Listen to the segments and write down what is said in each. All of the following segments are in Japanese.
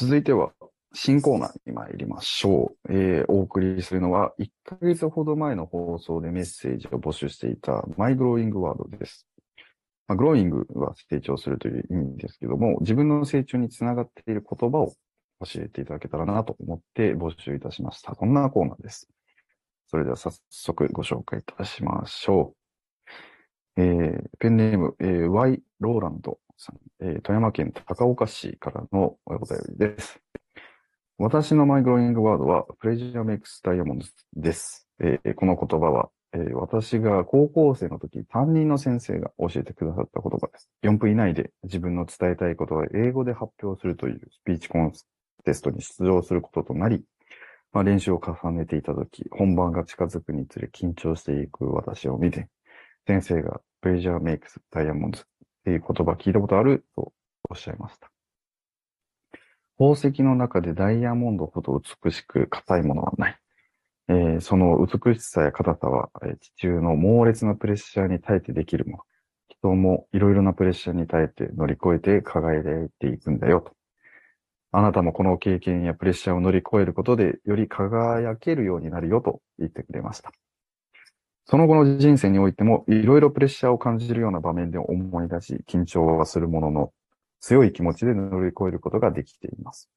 続いては、新コーナーに参りましょう。えー、お送りするのは、1ヶ月ほど前の放送でメッセージを募集していた、マイグローイングワードです。まあ、グローイングは成長するという意味ですけども、自分の成長につながっている言葉を教えていただけたらなと思って募集いたしました。こんなコーナーです。それでは早速ご紹介いたしましょう。えー、ペンネーム、えー、Y ローランドさん、えー、富山県高岡市からのお便りです。私のマイグローイングワードは、プレジャーメイクスダイヤモンドです。えー、この言葉は、えー、私が高校生の時、担任の先生が教えてくださった言葉です。4分以内で自分の伝えたいことは英語で発表するというスピーチコンテストに出場することとなり、まあ、練習を重ねていたとき、本番が近づくにつれ緊張していく私を見て、先生がプレジャーメイクスダイヤモンドっていう言葉聞いたことある？とおっしゃいました。宝石の中でダイヤモンドほど美しく硬いものはない。えー、その美しさや硬さは、え、地中の猛烈なプレッシャーに耐えてできるもの。人もいろいろなプレッシャーに耐えて乗り越えて輝いていくんだよと。あなたもこの経験やプレッシャーを乗り越えることで、より輝けるようになるよと言ってくれました。その後の人生においても、いろいろプレッシャーを感じるような場面で思い出し、緊張はするものの、強い気持ちで乗り越えることができています。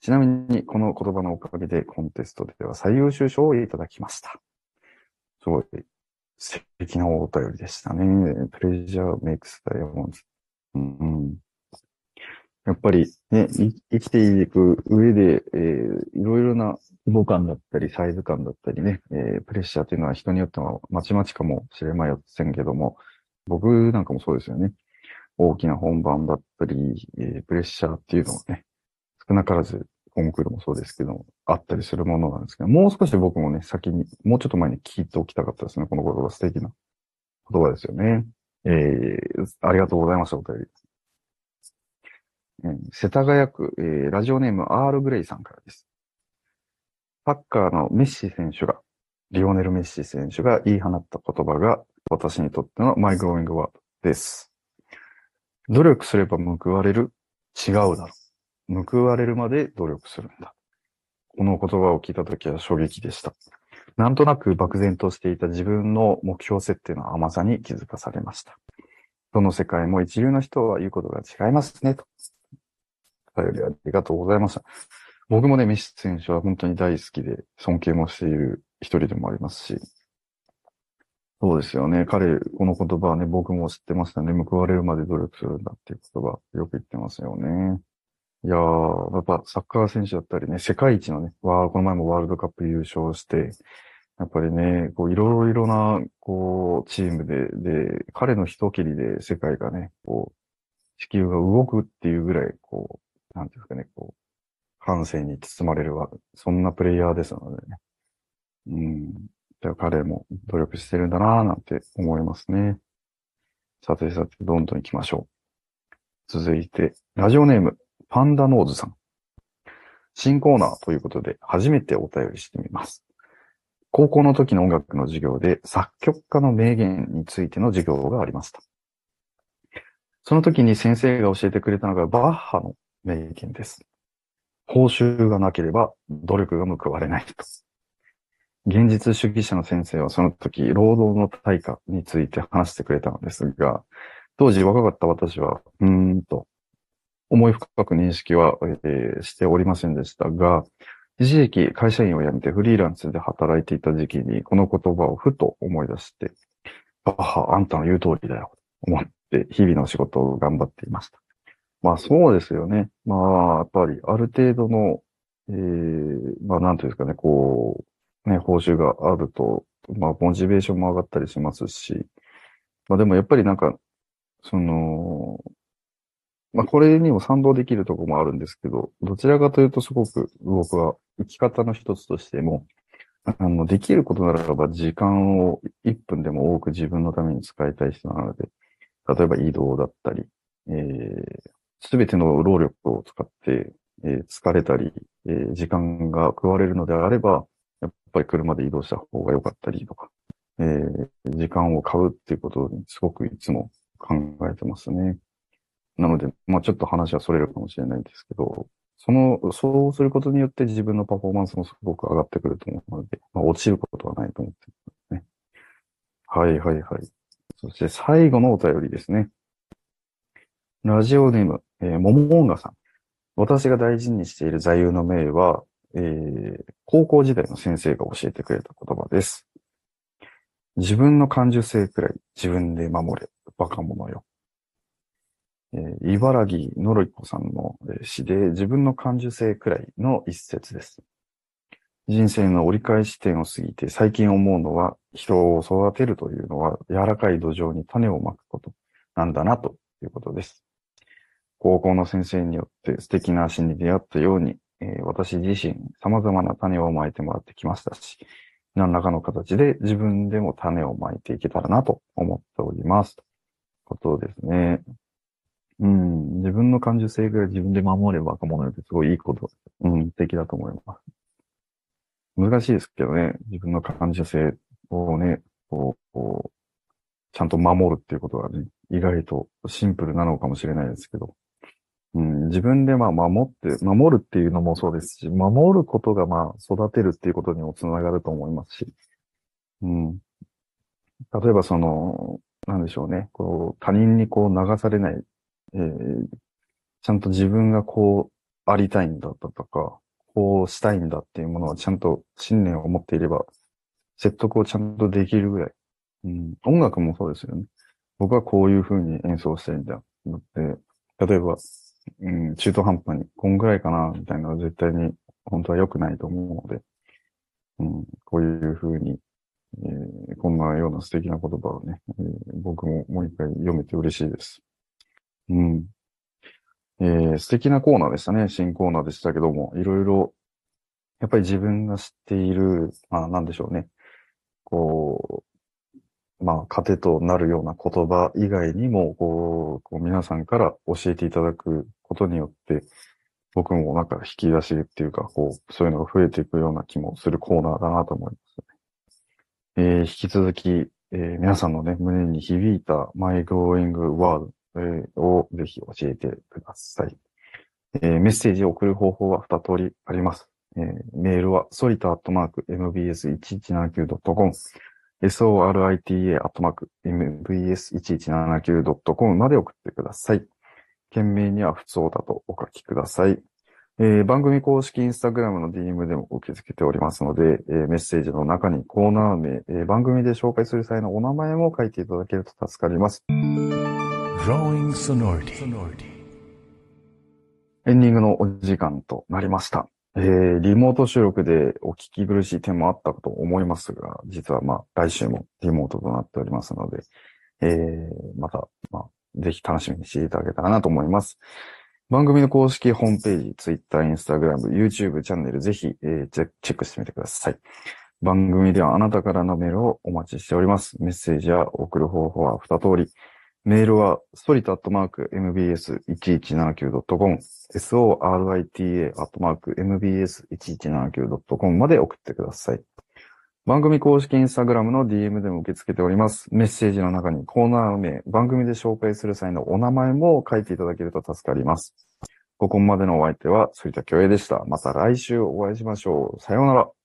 ちなみに、この言葉のおかげでコンテストでは最優秀賞をいただきました。すごい素敵なお便りでしたね。プレジャーメイクスダイヤモンド。うん、やっぱりね、生きていく上で、えー、いろいろな規模感だったり、サイズ感だったりね、えー、プレッシャーというのは人によってはまちまちかもしれませんけども、僕なんかもそうですよね。大きな本番だったり、えー、プレッシャーっていうのはね、少なからずコンクールもそうですけども、あったりするものなんですけど、もう少し僕もね、先に、もうちょっと前に聞いておきたかったですね。この言葉素敵な言葉ですよね。えー、ありがとうございました、お便り。世田谷区、えー、ラジオネーム R グレイさんからです。サッカーのメッシ選手が、リオネル・メッシ選手が言い放った言葉が私にとってのマイグローイングワードです。努力すれば報われる違うだろう。報われるまで努力するんだ。この言葉を聞いたときは衝撃でした。なんとなく漠然としていた自分の目標設定の甘さに気づかされました。どの世界も一流の人は言うことが違いますね、と便りありがとうございました。僕もね、メッシ選手は本当に大好きで、尊敬もしている一人でもありますし、そうですよね。彼、この言葉はね、僕も知ってましたね。報われるまで努力するんだっていう言葉、よく言ってますよね。いやー、やっぱサッカー選手だったりね、世界一のね、わー、この前もワールドカップ優勝して、やっぱりね、こう、いろいろな、こう、チームで、で、彼の一切りで世界がね、こう、地球が動くっていうぐらい、こう、なんていうかね、こう、感性に包まれるわ、そんなプレイヤーですのでね。うん。じゃあ彼も努力してるんだなぁなんて思いますね。さてさて、どんどん行きましょう。続いて、ラジオネーム、パンダノーズさん。新コーナーということで、初めてお便りしてみます。高校の時の音楽の授業で作曲家の名言についての授業がありました。その時に先生が教えてくれたのがバッハの名言です。報酬がなければ努力が報われないと。現実主義者の先生はその時、労働の対価について話してくれたのですが、当時若かった私は、うーんと、思い深く認識は、えー、しておりませんでしたが、一時期会社員を辞めてフリーランスで働いていた時期にこの言葉をふと思い出して、ああ、あんたの言う通りだよ、と思って日々の仕事を頑張っていました。まあそうですよね。まあ、やっぱりある程度の、ええ、まあなんていうんですかね、こう、ね、報酬があると、まあモチベーションも上がったりしますし、まあでもやっぱりなんか、その、まあこれにも賛同できるところもあるんですけど、どちらかというとすごく僕は生き方の一つとしても、あの、できることならば時間を1分でも多く自分のために使いたい人なので、例えば移動だったり、えー、すべての労力を使って、えー、疲れたり、えー、時間が食われるのであれば、やっぱり車で移動した方が良かったりとか、えー、時間を買うっていうことにすごくいつも考えてますね。なので、まあちょっと話はそれるかもしれないんですけど、その、そうすることによって自分のパフォーマンスもすごく上がってくると思うので、まあ、落ちることはないと思ってますね。はいはいはい。そして最後のお便りですね。ラジオネーム、えー、ももんがさん。私が大事にしている座右の銘は、えー、高校時代の先生が教えてくれた言葉です。自分の感受性くらい自分で守れ、バカ者よ。えー、茨城のろいこさんの詩で自分の感受性くらいの一節です。人生の折り返し点を過ぎて最近思うのは人を育てるというのは柔らかい土壌に種をまくことなんだなということです。高校の先生によって素敵な詩に出会ったように、えー、私自身様々な種をまいてもらってきましたし、何らかの形で自分でも種をまいていけたらなと思っております。ということですね。うん、自分の感受性ぐらい自分で守れば若者ってすごいいいこと、うん、素敵だと思います。難しいですけどね、自分の感受性をね、こう、こうちゃんと守るっていうことがね、意外とシンプルなのかもしれないですけど、うん、自分でまあ守って、守るっていうのもそうですし、守ることがまあ育てるっていうことにもつながると思いますし、うん。例えばその、なんでしょうね、こう、他人にこう流されないえー、ちゃんと自分がこうありたいんだったとか、こうしたいんだっていうものはちゃんと信念を持っていれば、説得をちゃんとできるぐらい。うん、音楽もそうですよね。僕はこういう風に演奏したいんだ。だって、例えば、うん、中途半端に、こんぐらいかな、みたいなのは絶対に本当は良くないと思うので、うん、こういう風に、えー、こんなような素敵な言葉をね、えー、僕ももう一回読めて嬉しいです。うん。えー、素敵なコーナーでしたね。新コーナーでしたけども、いろいろ、やっぱり自分が知っている、まあ、なんでしょうね。こう、まあ、糧となるような言葉以外にも、こう、こう皆さんから教えていただくことによって、僕もなんか引き出しっていうか、こう、そういうのが増えていくような気もするコーナーだなと思いますね。えー、引き続き、えー、皆さんのね、胸に響いた My Growing World えー、をぜひ教えてください。えー、メッセージを送る方法は2通りあります。えー、メールは solita.mbs1179.com sorita.mbs1179.com まで送ってください。件名には普通だとお書きください。えー、番組公式インスタグラムの DM でも受け付けておりますので、えー、メッセージの中にコーナー名、えー、番組で紹介する際のお名前も書いていただけると助かります。エンディングのお時間となりました。えー、リモート収録でお聞き苦しい点もあったかと思いますが、実はまあ来週もリモートとなっておりますので、えー、また、まあ、ぜひ楽しみにしていただけたらなと思います。番組の公式ホームページ、Twitter、Instagram、YouTube チャンネル、ぜひ、えー、チェックしてみてください。番組ではあなたからのメールをお待ちしております。メッセージや送る方法は2通り。メールは、ストリートアットマーク mbs1179.com、sorita.mbs1179.com まで送ってください。番組公式インスタグラムの DM でも受け付けております。メッセージの中にコーナー名、番組で紹介する際のお名前も書いていただけると助かります。ここまでのお相手は、反田恭平でした。また来週お会いしましょう。さようなら。